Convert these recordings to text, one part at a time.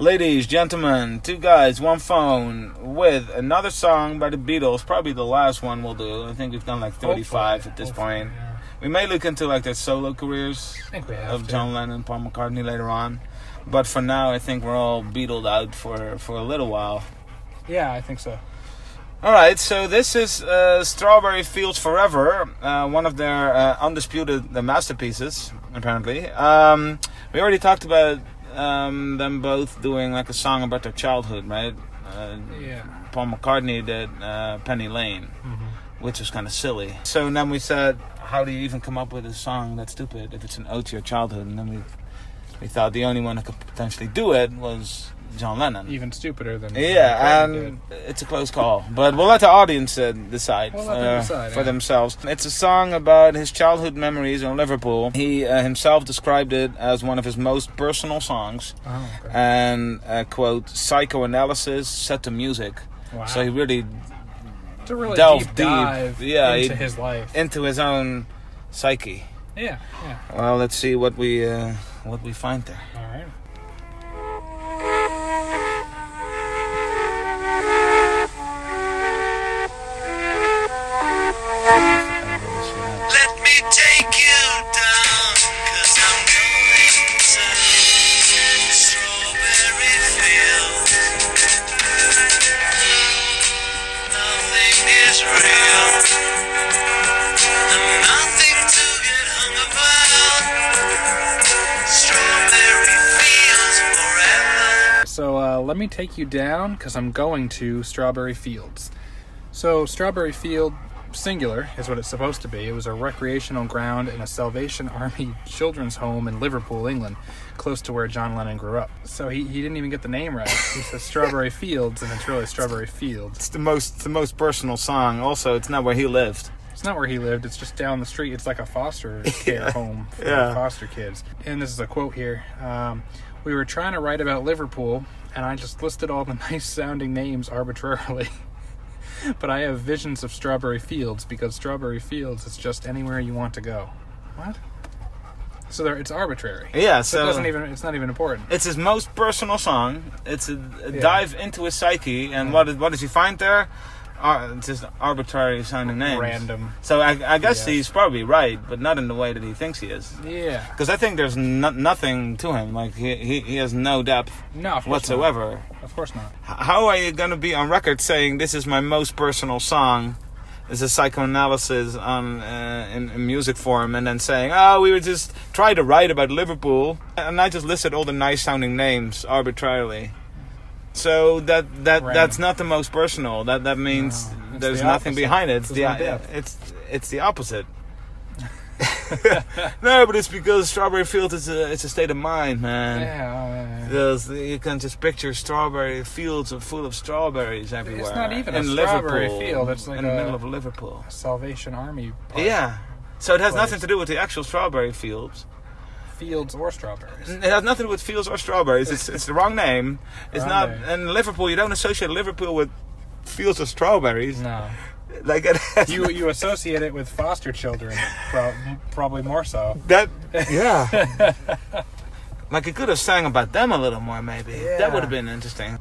Ladies, gentlemen, two guys, one phone, with another song by the Beatles. Probably the last one we'll do. I think we've done like 35 Hopefully, at this point. yeah. We may look into like their solo careers I think we have of to. John Lennon and Paul McCartney later on. But for now, I think we're all Beatled out for, for a little while. Yeah, I think so. All right, so this is uh, Strawberry Fields Forever, uh, one of their uh, undisputed uh, masterpieces, apparently. Um, we already talked about um, them both doing like a song about their childhood, right? Uh, Yeah. Paul McCartney did uh, Penny Lane, hmm which was kind of silly. So then we said, how do you even come up with a song that's stupid if it's an ode to your childhood? And then we we thought the only one that could potentially do it was John Lennon. Even stupider than Yeah, and it's a close call, but we'll let the audience uh, decide, We'll them uh, decide, for yeah. themselves. It's a song about his childhood memories in Liverpool. He uh, himself described it as one of his most personal songs. Oh, okay. and uh, quote psychoanalysis set to music. wow. So he really it's really delved deep deep. dive Yeah, into he- his life. into his own psyche. yeah, yeah. Well, let's see what we uh, what we find there. All right. Let me take you down because I'm going to Strawberry Fields. So Strawberry Field, singular, is what it's supposed to be. It was a recreational ground in a Salvation Army children's home in Liverpool, England, close to where John Lennon grew up. So he, he didn't even get the name right. He says Strawberry Fields, and it's really Strawberry Field. It's the most it's the most personal song. Also, it's not where he lived. It's not where he lived. It's just down the street. It's like a foster care Yeah. home for Yeah. foster kids. And this is a quote here. Um, we were trying to write about Liverpool, and I just listed all the nice sounding names arbitrarily. but I have visions of Strawberry Fields because Strawberry Fields is just anywhere you want to go. What? So there, it's arbitrary. Yeah, So so it doesn't even. It's not even important. It's his most personal song. It's a, a Yeah. dive into his psyche, and what, what does he find there? Just arbitrary sounding names. Random. So I, I guess Yeah. he's probably right, but not in the way that he thinks he is. Yeah. Because I think there's no, nothing to him. Like he, he, he has no depth No. Of whatsoever. Not. Of course not. How are you going to be on record saying this is my most personal song? Is a psychoanalysis on uh, in, in music form, and then saying, "Oh, we were just trying to write about Liverpool," and I just listed all the nice sounding names arbitrarily. So that that that's not the most personal. That that means No, there's the nothing behind it. It's There's the no it's it's the opposite. no, but it's because Strawberry Field is a it's a state of mind, man. Yeah. oh, yeah, yeah. Because you can just picture strawberry fields full of strawberries everywhere. It's not even a in strawberry Liverpool, field, it's like in the a- middle of Liverpool. Salvation Army. Park. Yeah. So it has Place. nothing to do with the actual strawberry fields. Fields or strawberries. It has nothing to do with fields or strawberries. It's, it's the wrong name. It's Wrong not. name. In Liverpool, you don't associate Liverpool with fields of strawberries. No. Like it You you associate it with foster children, pro- probably more so. that. Yeah. like it could have sang about them a little more, maybe. Yeah. That would have been interesting.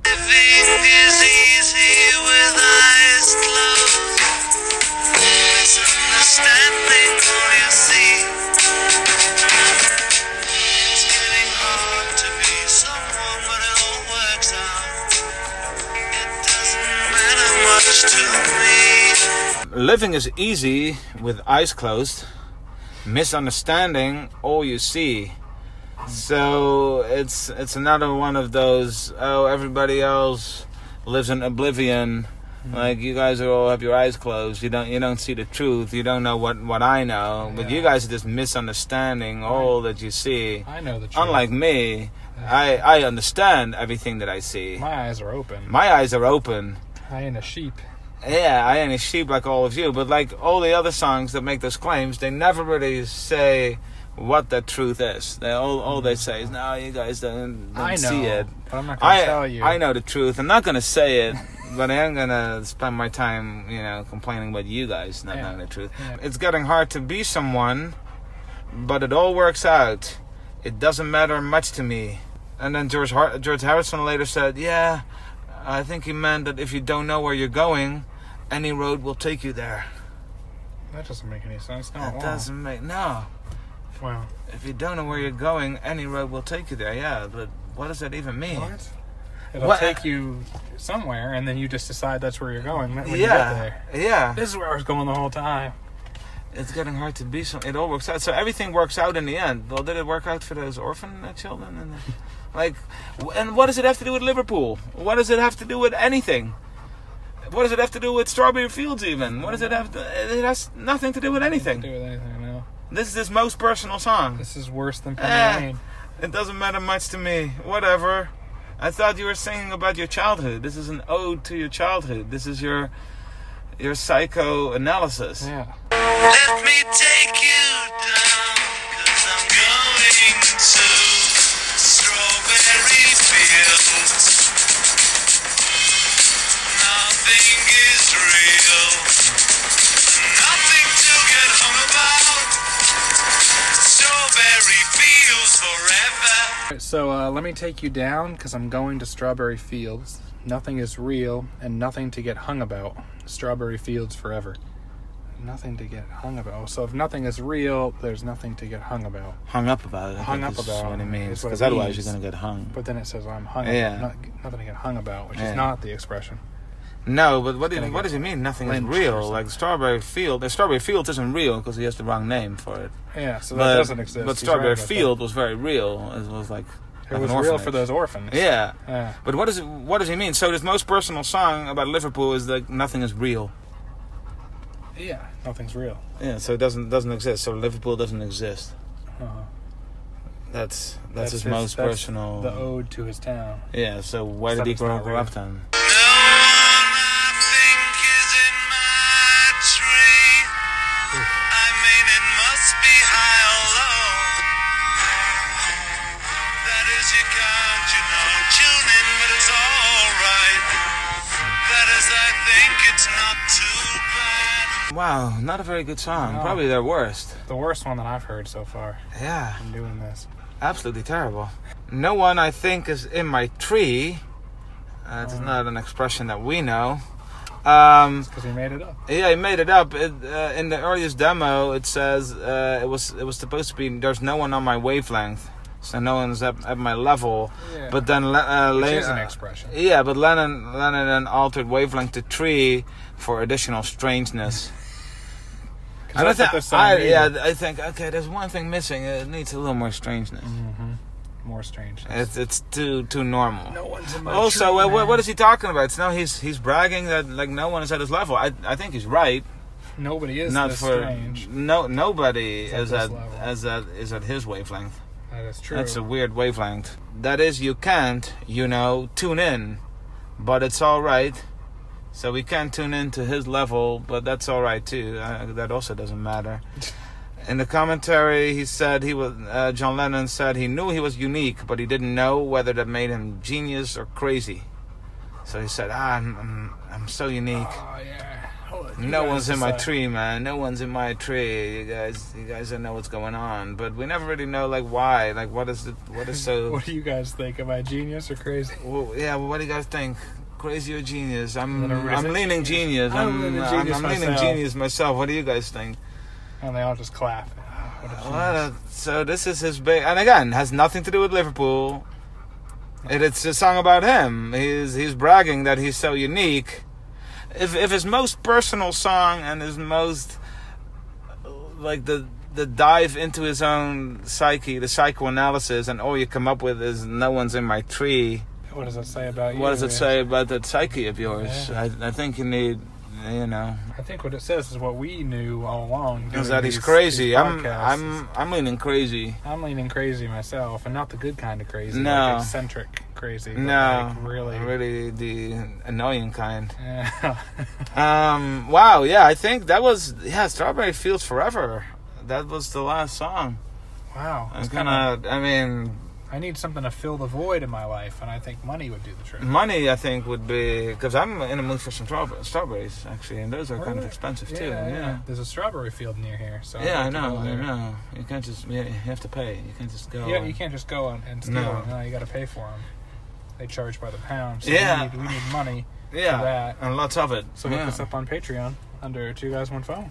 Living is easy with eyes closed. Misunderstanding all you see. So it's it's another one of those. Oh, everybody else lives in oblivion. Hmm. Like you guys are all have your eyes closed. You don't you don't see the truth. You don't know what what I know. But you guys are just misunderstanding all that you see. I know the truth. Unlike me, I I understand everything that I see. my eyes are open. My eyes are open. I ain't a sheep. Yeah, I ain't a sheep like all of you, but like all the other songs that make those claims, they never really say what the truth is. They all all they say is, "No, you guys don't, don't I know, see it." but I'm not gonna I tell you. I know the truth. I'm not gonna say it, but I am gonna spend my time, you know, complaining about you guys not Yeah. knowing the truth. Yeah. It's getting hard to be someone, but it all works out. It doesn't matter much to me. And then George Har- George Harrison later said, "Yeah, I think he meant that if you don't know where you're going, any road will take you there." That doesn't make any sense. No, That doesn't make no. Wow. If you don't know where you're going, any road will take you there. Yeah, but what does that even mean? What? It'll What- take you somewhere, and then you just decide that's where you're going when you get yeah, there. yeah. This is where I was going the whole time. It's getting hard to be some. It all works out. So everything works out in the end. Well, did it work out for those orphan uh, children? And like, and what does it have to do with Liverpool? What does it have to do with anything? What does it have to do with Strawberry Fields? Even what does it have? To, it has nothing to do with To anything. do with anything, no. This is his most personal song. This is worse than Eh. It doesn't matter much to me. Whatever. I thought you were singing about your childhood. This is an ode to your childhood. This is your your psychoanalysis. Yeah. Let me take you down, cause I'm going to strawberry fields. Nothing is real, nothing to get hung about. Strawberry fields forever. So uh, let me take you down because I'm going to Strawberry Fields. Nothing is real and nothing to get hung about. Strawberry Fields forever. Nothing to get hung about. So if nothing is real, there's nothing to get hung about. Hung up about it. I Hung up about what it means. Because otherwise means. you're gonna get hung. But then it says I'm hung. Yeah. Not, nothing to get hung about, which Yeah. is not the expression. No, but what, do- Gonna what does he mean? Nothing is real. Like Strawberry Field. The Strawberry Field isn't real because he has the wrong name for it. Yeah, so that but doesn't exist. but He's Strawberry right Field was very real. It was like that. like It was real for those orphans. Yeah, Yeah. but what does it? What does he mean? So his most personal song about Liverpool is like nothing is real. Yeah. Nothing's real. Yeah, so it doesn't doesn't exist. So Liverpool doesn't exist. Uh-huh. That's that's, his, most that's personal. The ode to his town. yeah. So why did he grow not grow real. up then? Wow, not a very good song. No. Probably their worst. The worst one that I've heard so far Yeah. I'm doing this. absolutely terrible. No one, I think, is in my tree. Uh, it's Oh. not an expression that we know. Um, Because he made it up. yeah, he made it up. It, uh, in the earliest demo, it says uh, it was it was supposed to be "There's no one on my wavelength, so no one's at, at my level." Yeah. But then uh, Which later, is an expression. yeah, but Lennon Lennon then altered wavelength to tree for additional strangeness. I don't think. I, yeah, I think okay. There's one thing missing. It needs a little more strangeness. Mm-hmm. More strangeness. It's it's too too normal. no one's in my Also, what, is he talking about? So now he's he's bragging that like no one is at his level. I I think he's right. Nobody is Not this for strange. no nobody Is at is this at level. as at is at his wavelength. That is true. That's a weird wavelength. That is, you can't you know tune in, but it's all right. So we can't tune in to his level, but that's all right too. Uh, that also doesn't matter. In the commentary, he said he was. Uh, John Lennon said he knew he was unique, but he didn't know whether that made him genius or crazy. So he said, "Ah, I'm, I'm, I'm so unique. Oh yeah. Hold No one's in my tree, man. No one's in my tree. You guys, you guys don't know what's going on. But we never really know, like, why. Like, what is it? What is so? What do you guys think? Am I genius or crazy? well, yeah. Well, what do you guys think? Crazy or genius? I'm, I'm I'm leaning genius. I'm I'm, leaning I'm, genius I'm leaning myself. genius myself. What do you guys think? And they all just clap. What a What so this is his big, and again, has nothing to do with Liverpool. It, it's a song about him. He's he's bragging that he's so unique. If if his most personal song and his most like the the dive into his own psyche, the psychoanalysis, and all you come up with is no one's in my tree. What does it say about you? What does it say about that psyche of yours? Yeah. I I think you need, you know, I think what it says is what we knew all along. is that he's crazy. I'm. I'm I'm leaning crazy. I'm leaning crazy myself, and not the good kind of crazy. No. like eccentric crazy. No, like really. really the annoying kind. Yeah. Um, wow, yeah, I think that was yeah, Strawberry Fields Forever. That was the last song. wow. It's kind of, I mean, I need something to fill the void in my life, and I think money would do the trick. Money, I think, would be because I'm in a mood for some strawber- strawberries actually, and those are kind of expensive too. Yeah. There's a strawberry field near here, so Yeah, I know. I know. You can't just. Yeah, you have to pay. You can't just go. Yeah, and- you can't just go and, and steal No. No, you got to pay for them. They charge by the pound. So Yeah. we need, we need money Yeah, for that. and lots of it. So look yeah. us up on Patreon under Two Guys One Phone.